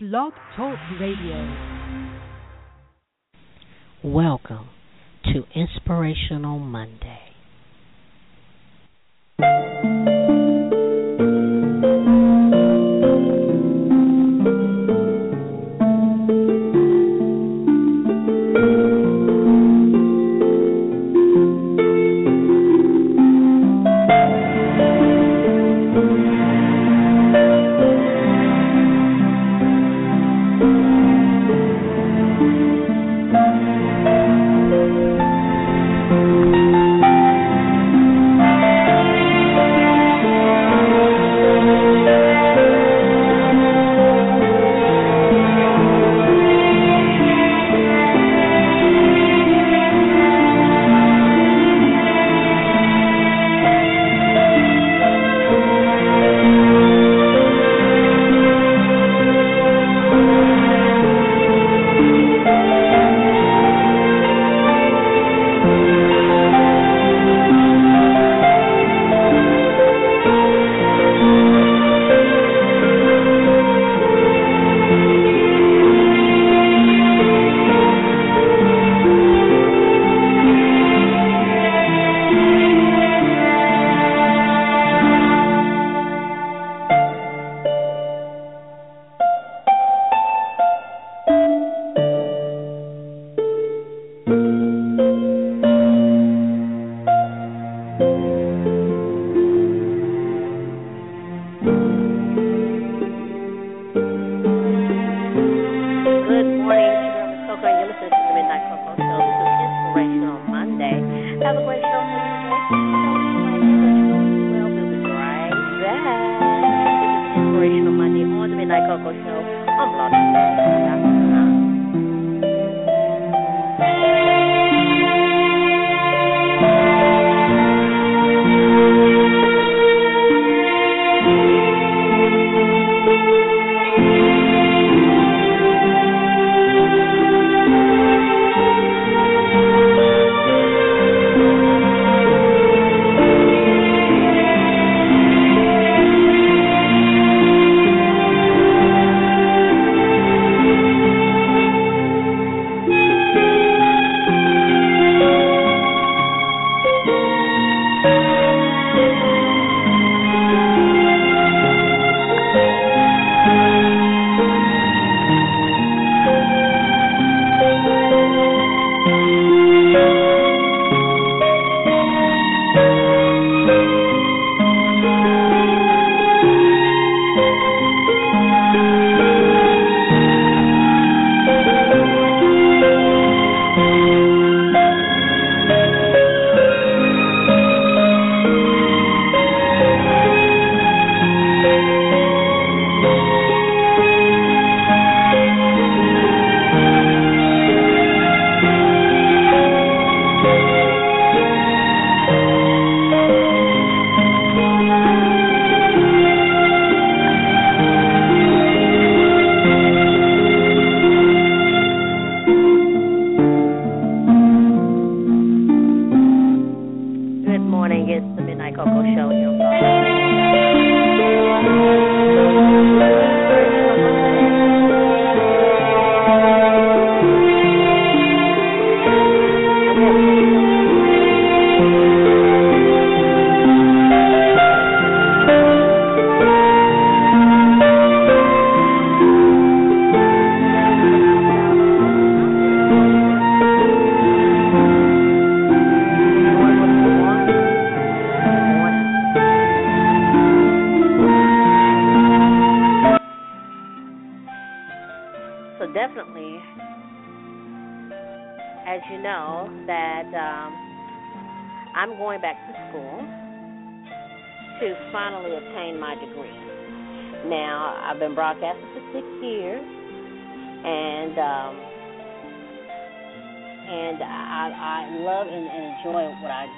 Blog Talk Radio. Welcome to Inspirational Monday. Monday. Have a great show. Well, we'll be right back. This is Inspirational Monday on the Midnight Coco Show on Blog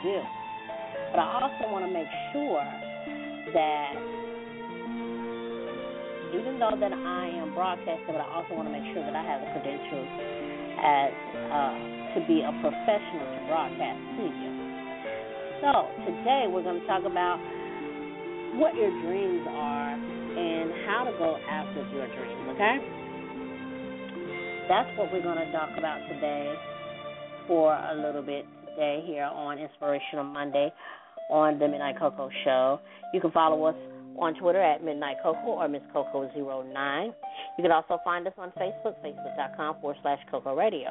do. But I also want to make sure that even though that I am broadcasting, but I also want to make sure that I have the credentials as uh, to be a professional to broadcast to you. So today we're going to talk about what your dreams are and how to go after your dreams. Okay. that's what we're going to talk about today for a little bit today here on Inspirational Monday on the Midnight Coco Show. You can follow us on Twitter at Midnight Coco or Miss Coco09. You can also find us on Facebook, facebook.com forward slash Coco Radio,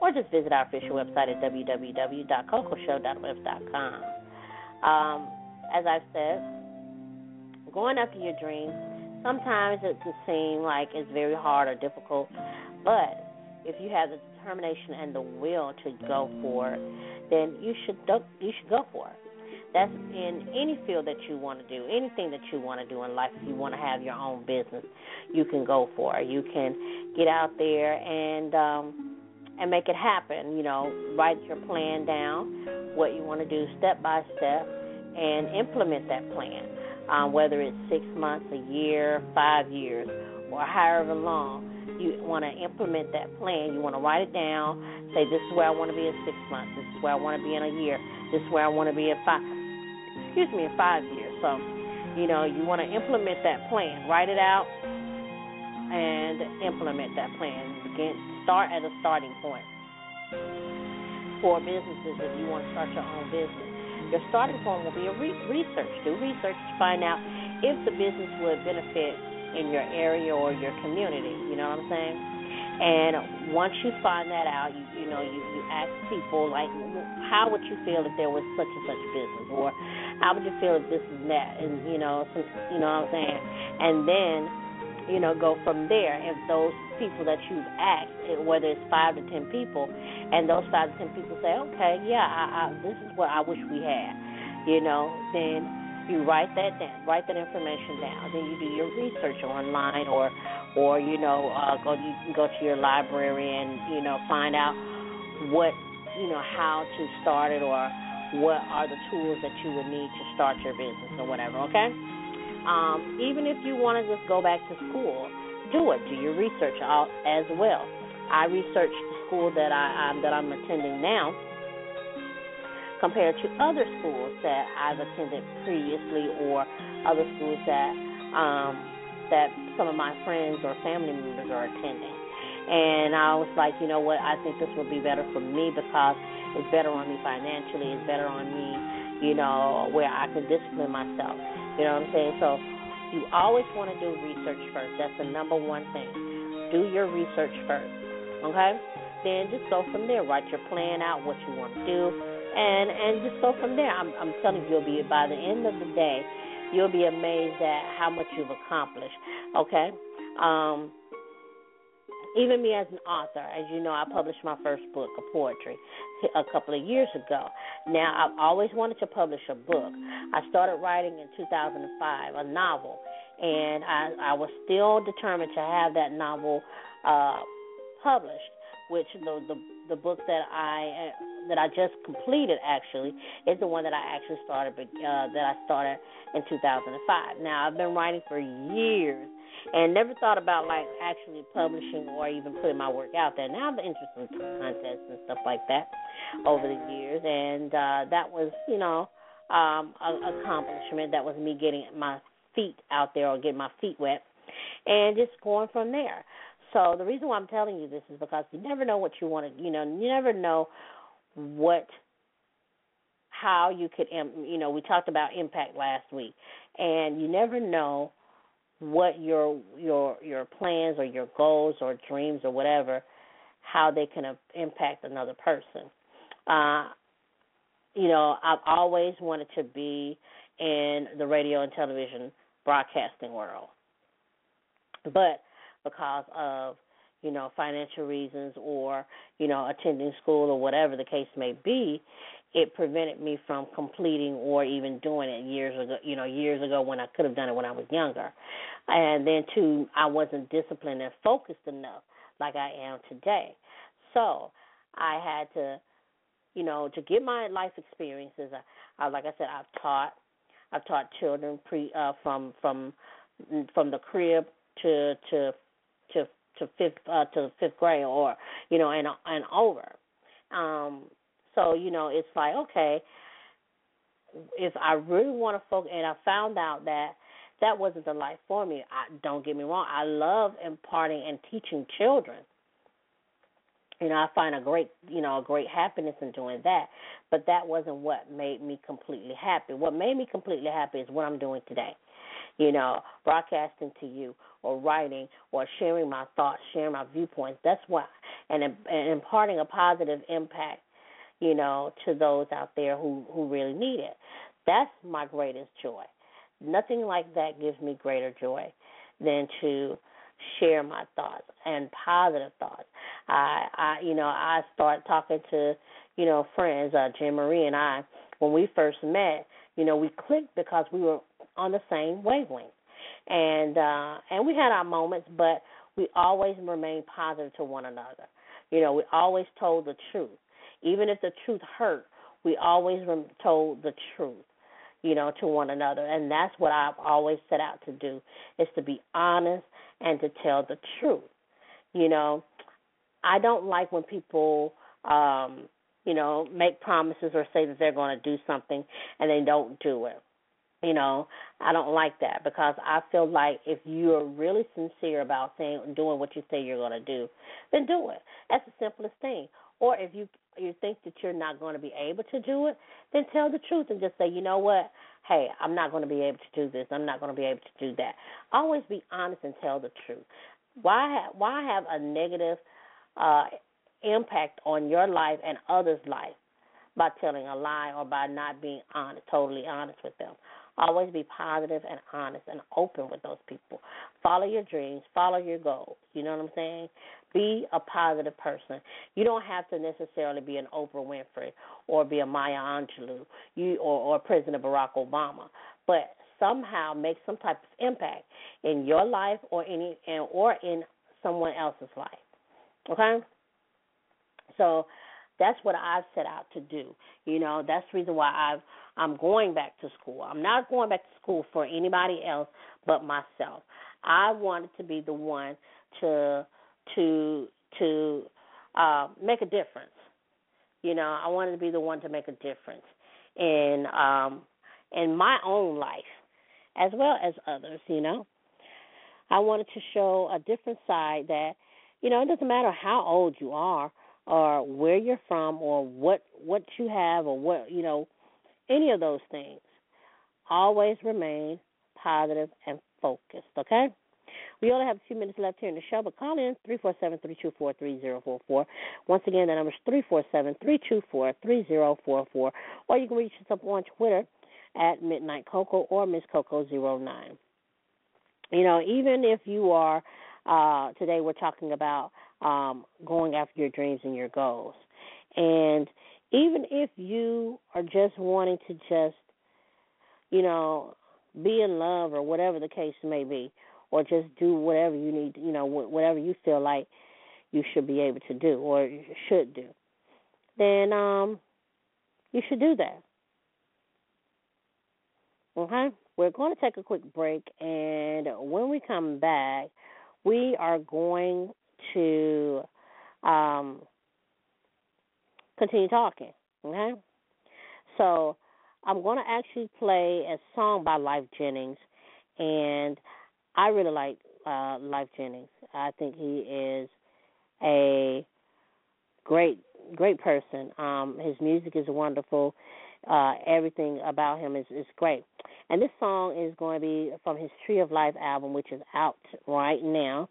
or just visit our official website at www.cocoshow.webs.com. Um, as I've said, going after your dreams, sometimes it can seem like it's very hard or difficult, but if you have the determination and the will to go for it, then you should you should go for it. That's in any field that you want to do, anything that you want to do in life. If you want to have your own business, you can go for it. You can get out there and um, and make it happen. You know, write your plan down, what you want to do step by step, and implement that plan. Um, whether it's six months, a year, five years, or however long you want to implement that plan. You want to write it down. Say, this is where I want to be in six months. This is where I want to be in a year. This is where I want to be in five excuse me, in five years. So, you know, you want to implement that plan. Write it out and implement that plan. Begin start at a starting point. For businesses, if you want to start your own business, your starting point will be a re- research. Do research to find out if the business would benefit in your area or your community. You know what I'm saying? And once you find that out, you you know you you ask people like, how would you feel if there was such and such business, or how would you feel if this and that, and you know, some, you know what I'm saying, and then you know go from there. If those people that you've asked, whether it's five to ten people, and those five to ten people say, okay, yeah, I, I, this is what I wish we had, you know, then you write that down, write that information down. Then you do your research online, or, or you know, uh, go you can go to your library and you know find out what you know how to start it, or what are the tools that you would need to start your business or whatever. Okay. Um, even if you want to just go back to school, do it. Do your research as well. I researched the school that I um, that I'm attending now compared to other schools that I've attended previously or other schools that um, that some of my friends or family members are attending. And I was like, you know what? I think this will be better for me because it's better on me financially. It's better on me, you know, where I can discipline myself. You know what I'm saying? So you always want to do research first. That's the number one thing. Do your research first. Okay? Then just go from there. Write your plan out, what you want to do and and just go from there. I'm I'm telling you, you'll be by the end of the day, you'll be amazed at how much you've accomplished. Okay. Um, even me as an author, as you know, I published my first book of poetry a couple of years ago. Now, I've always wanted to publish a book. I started writing in 2005, a novel, and I, I was still determined to have that novel uh, published. Which the the the book that I that I just completed actually is the one that I actually started uh, that I started in 2005. Now I've been writing for years and never thought about like actually publishing or even putting my work out there. Now I'm interested in contests and stuff like that over the years, and uh, that was you know um, a accomplishment. That was me getting my feet out there or getting my feet wet, and just going from there. So the reason why I'm telling you this is because you never know what you want to, you know, you never know what how you could you know we talked about impact last week and you never know what your your your plans or your goals or dreams or whatever how they can impact another person. Uh you know i've always wanted to be in the radio and television broadcasting world but because of you know, financial reasons or, you know, attending school or whatever the case may be, it prevented me from completing or even doing it years ago, you know, years ago when I could have done it when I was younger. And then two, I wasn't disciplined and focused enough like I am today. So, I had to, you know, to get my life experiences. I, I like I said, I've taught I've taught children pre uh from from from the crib to to to fifth uh, to fifth grade or you know and and over. Um, so you know it's like okay, if I really want to focus, and I found out that that wasn't the life for me. I, don't get me wrong, I love imparting and teaching children. you know, I find a great, you know, a great happiness in doing that. But that wasn't what made me completely happy. What made me completely happy is what I'm doing today. You know, broadcasting to you or writing or sharing my thoughts, sharing my viewpoints. That's why, and, and imparting a positive impact, you know, to those out there who who really need it. That's my greatest joy. Nothing like that gives me greater joy than to share my thoughts and positive thoughts. I, I, you know, I start talking to, you know, friends. Uh, Jim Marie and I, when we first met, you know, we clicked because we were on the same wavelength, and uh, and we had our moments, but we always remained positive to one another. You know, we always told the truth, even if the truth hurt. We always told the truth you know, to one another. And that's what I've always set out to do is to be honest and to tell the truth. You know, I don't like when people um, you know, make promises or say that they're going to do something and they don't do it. You know, I don't like that because I feel like if you're really sincere about saying doing what you say you're going to do, then do it. That's the simplest thing. Or if you you think that you're not going to be able to do it, then tell the truth and just say, you know what? Hey, I'm not going to be able to do this. I'm not going to be able to do that. Always be honest and tell the truth. Why have, why have a negative uh, impact on your life and others' life by telling a lie or by not being honest, totally honest with them? Always be positive and honest and open with those people. Follow your dreams, follow your goals. You know what I'm saying? Be a positive person. You don't have to necessarily be an Oprah Winfrey or be a Maya Angelou, you or, or President Barack Obama, but somehow make some type of impact in your life or any and or in someone else's life. Okay? So that's what I've set out to do. You know, that's the reason why I've I'm going back to school. I'm not going back to school for anybody else but myself. I wanted to be the one to to to uh, make a difference. You know, I wanted to be the one to make a difference in um, in my own life as well as others. You know, I wanted to show a different side that you know it doesn't matter how old you are or where you're from or what what you have or what you know any of those things. Always remain positive and focused, okay? We only have a few minutes left here in the show, but call in 347-324-3044. Once again, the number is 347-324-3044. Or you can reach us up on Twitter at Midnight Coco or Miss Coco09. You know, even if you are, uh, today we're talking about um, going after your dreams and your goals. And even if you are just wanting to just, you know, be in love or whatever the case may be, or just do whatever you need, you know, whatever you feel like you should be able to do or should do, then um, you should do that. Okay, we're going to take a quick break, and when we come back, we are going to um, continue talking. Okay? So I'm going to actually play a song by Lyfe Jennings, and I really like uh, Lyfe Jennings. I think he is a great, great person. Um, his music is wonderful. Uh, everything about him is, is great. And this song is going to be from his Tree of Lyfe album, which is out right now.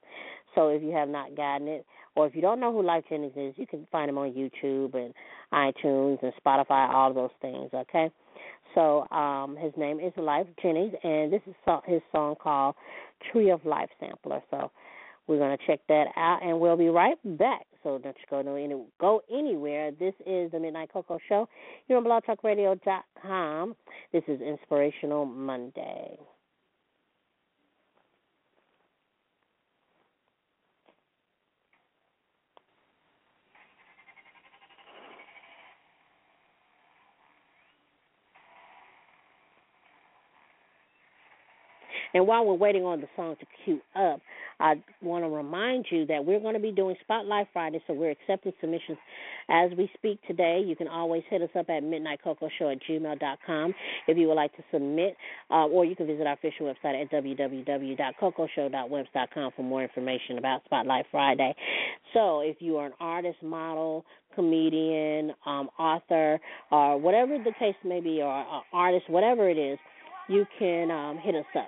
So if you have not gotten it, or if you don't know who Lyfe Jennings is, you can find him on YouTube and iTunes and Spotify, all those things. Okay. So um, his name is Lyfe Jennings, and this is his song called "Tree of Lyfe" sampler. So we're gonna check that out, and we'll be right back. So don't you go no any go anywhere. This is the Midnight Coco Show here on BlogTalkRadio.com. This is Inspirational Monday. And while we're waiting on the song to cue up, I want to remind you that we're going to be doing Spotlight Friday, so we're accepting submissions as we speak today. You can always hit us up at midnightcocoshow at gmail.com if you would like to submit, uh, or you can visit our official website at www.cocoshow.webs.com for more information about Spotlight Friday. So if you are an artist, model, comedian, um, author, or whatever the case may be, or artist, whatever it is, you can um, hit us up.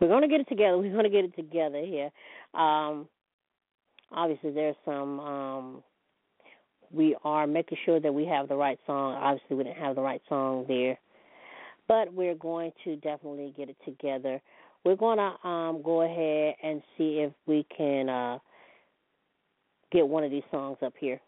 We're going to get it together. We're going to get it together here. Um, obviously, there's some. Um, we are making sure that we have the right song. Obviously, we didn't have the right song there, but we're going to definitely get it together. We're going to um, go ahead and see if we can uh, get one of these songs up here.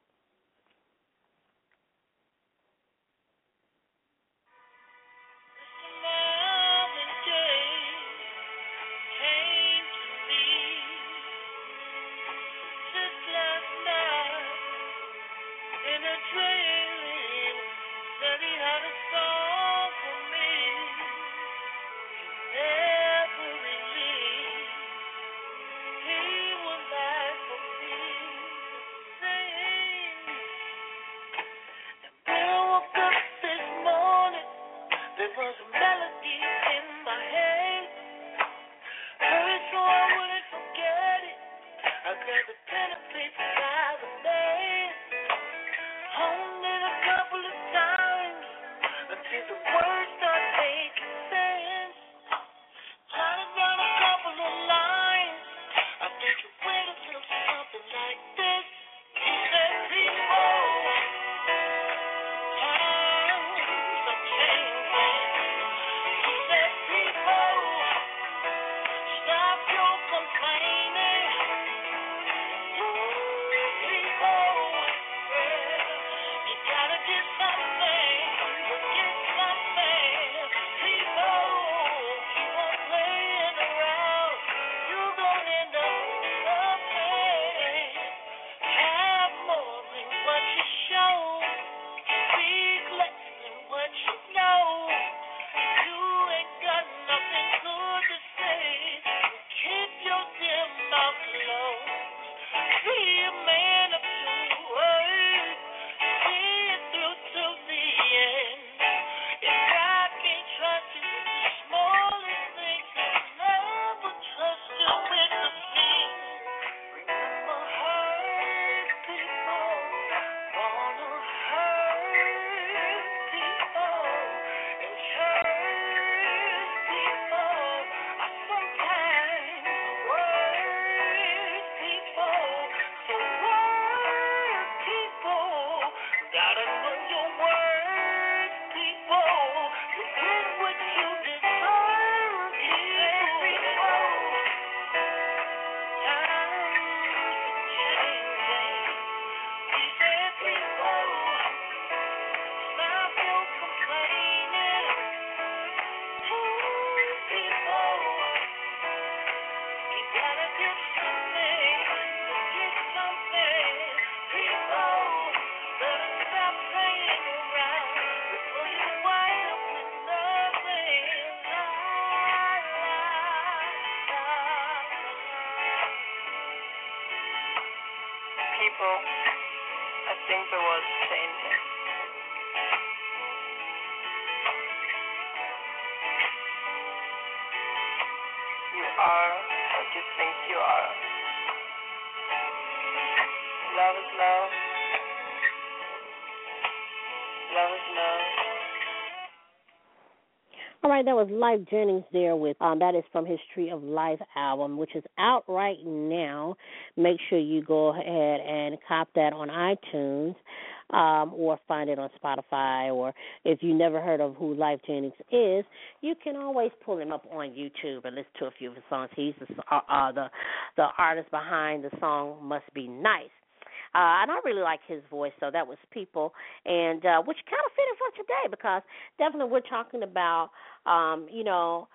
Love is love. Love is love. All right, that was Lyfe Jennings there with um that is from his Tree of Lyfe album, which is out right now. Make sure you go ahead and cop that on iTunes. Um, or find it on Spotify, or if you never heard of who Lyfe Jennings is, you can always pull him up on YouTube and listen to a few of his songs. He's the uh, uh, the the artist behind the song "Must Be Nice." Uh, and I really like his voice, so that was people, and uh, which kind of fitted for today because definitely we're talking about, um, you know,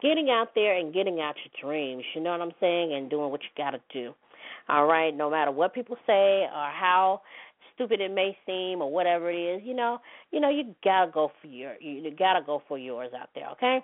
getting out there and getting out your dreams. You know what I'm saying, and doing what you got to do. All right, no matter what people say or how stupid it may seem or whatever it is, you know, you know, you gotta go for your, you gotta go for yours out there. Okay.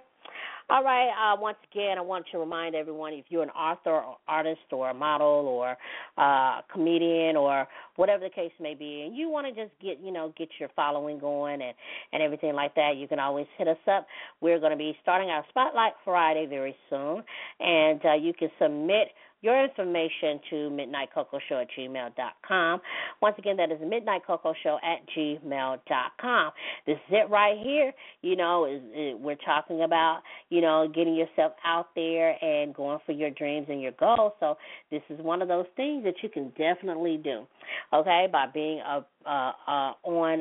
All right. Uh, once again, I want to remind everyone if you're an author or artist or a model or uh, comedian or whatever the case may be, and you want to just get you know get your following going and and everything like that, you can always hit us up. We're going to be starting our Spotlight Friday very soon, and uh, you can submit your information to midnightcocoshow at gmail.com. Once again, that is midnightcocoshow at gmail.com. This is it right here. You know, is, is, we're talking about, you know, getting yourself out there and going for your dreams and your goals. So this is one of those things that you can definitely do, okay, by being a, uh, uh, on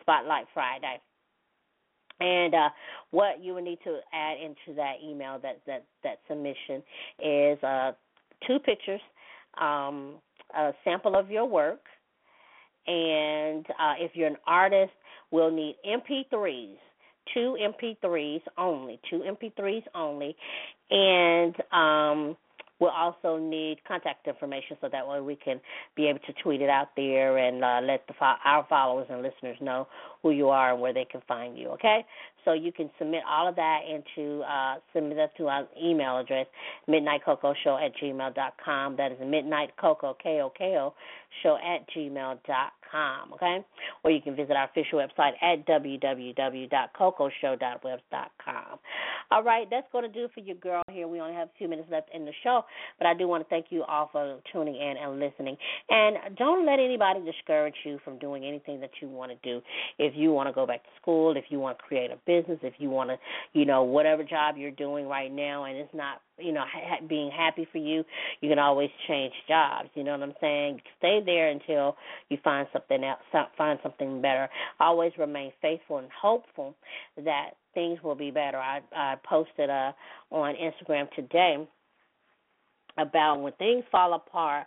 Spotlight Friday. And uh, what you will need to add into that email, that that that submission, is uh, two pictures, um, a sample of your work, and uh, if you're an artist, we'll need MP3s, two MP3s only, two MP3s only, and um, we'll also need contact information so that way we can be able to tweet it out there and uh, let the our followers and listeners know who you are and where they can find you. Okay, so you can submit all of that into uh, submit that to our email address midnightcocoshow at gmail dot com. That is midnight coco k o k o show at gmail dot Okay, or you can visit our official website at www.cocoshow.webs.com. All right, that's going to do for your girl here. We only have a few minutes left in the show, but I do want to thank you all for tuning in and listening. And don't let anybody discourage you from doing anything that you want to do. If you want to go back to school, if you want to create a business, if you want to, you know, whatever job you're doing right now and it's not you know ha- being happy for you you can always change jobs you know what i'm saying? Stay there until you find something else find something better. Always remain faithful and hopeful that things will be better. I i posted uh on instagram today about when things fall apart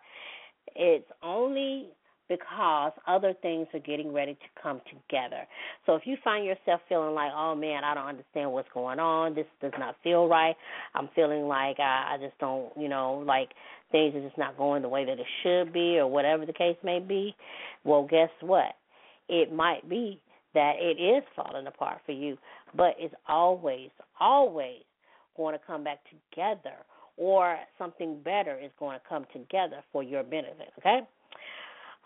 it's only because other things are getting ready to come together. So if you find yourself feeling like, oh man, I don't understand what's going on, this does not feel right, I'm feeling like I, I just don't, you know, like things are just not going the way that it should be, or whatever the case may be, well, guess what? It might be that it is falling apart for you, but it's always, always going to come back together, or something better is going to come together for your benefit, okay?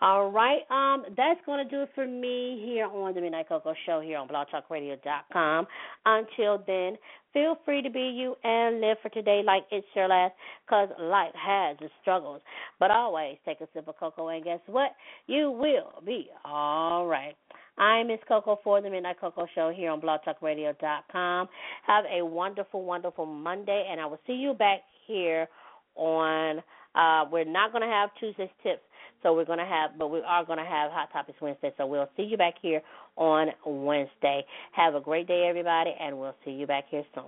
All right, um, that's going to do it for me here on the Midnight Coco Show here on blogtalkradio.com. Until then, feel free to be you and live for today like it's your last, because life has its struggles. But always take a sip of cocoa, and guess what? You will be all right. I'm Miss Coco for the Midnight Coco Show here on blogtalkradio.com. Have a wonderful, wonderful Monday, and I will see you back here on. Uh, we're not going to have Tuesday's tips so we're going to have, but we are going to have Hot Topics Wednesday. So we'll see you back here on Wednesday. Have a great day, everybody, and we'll see you back here soon.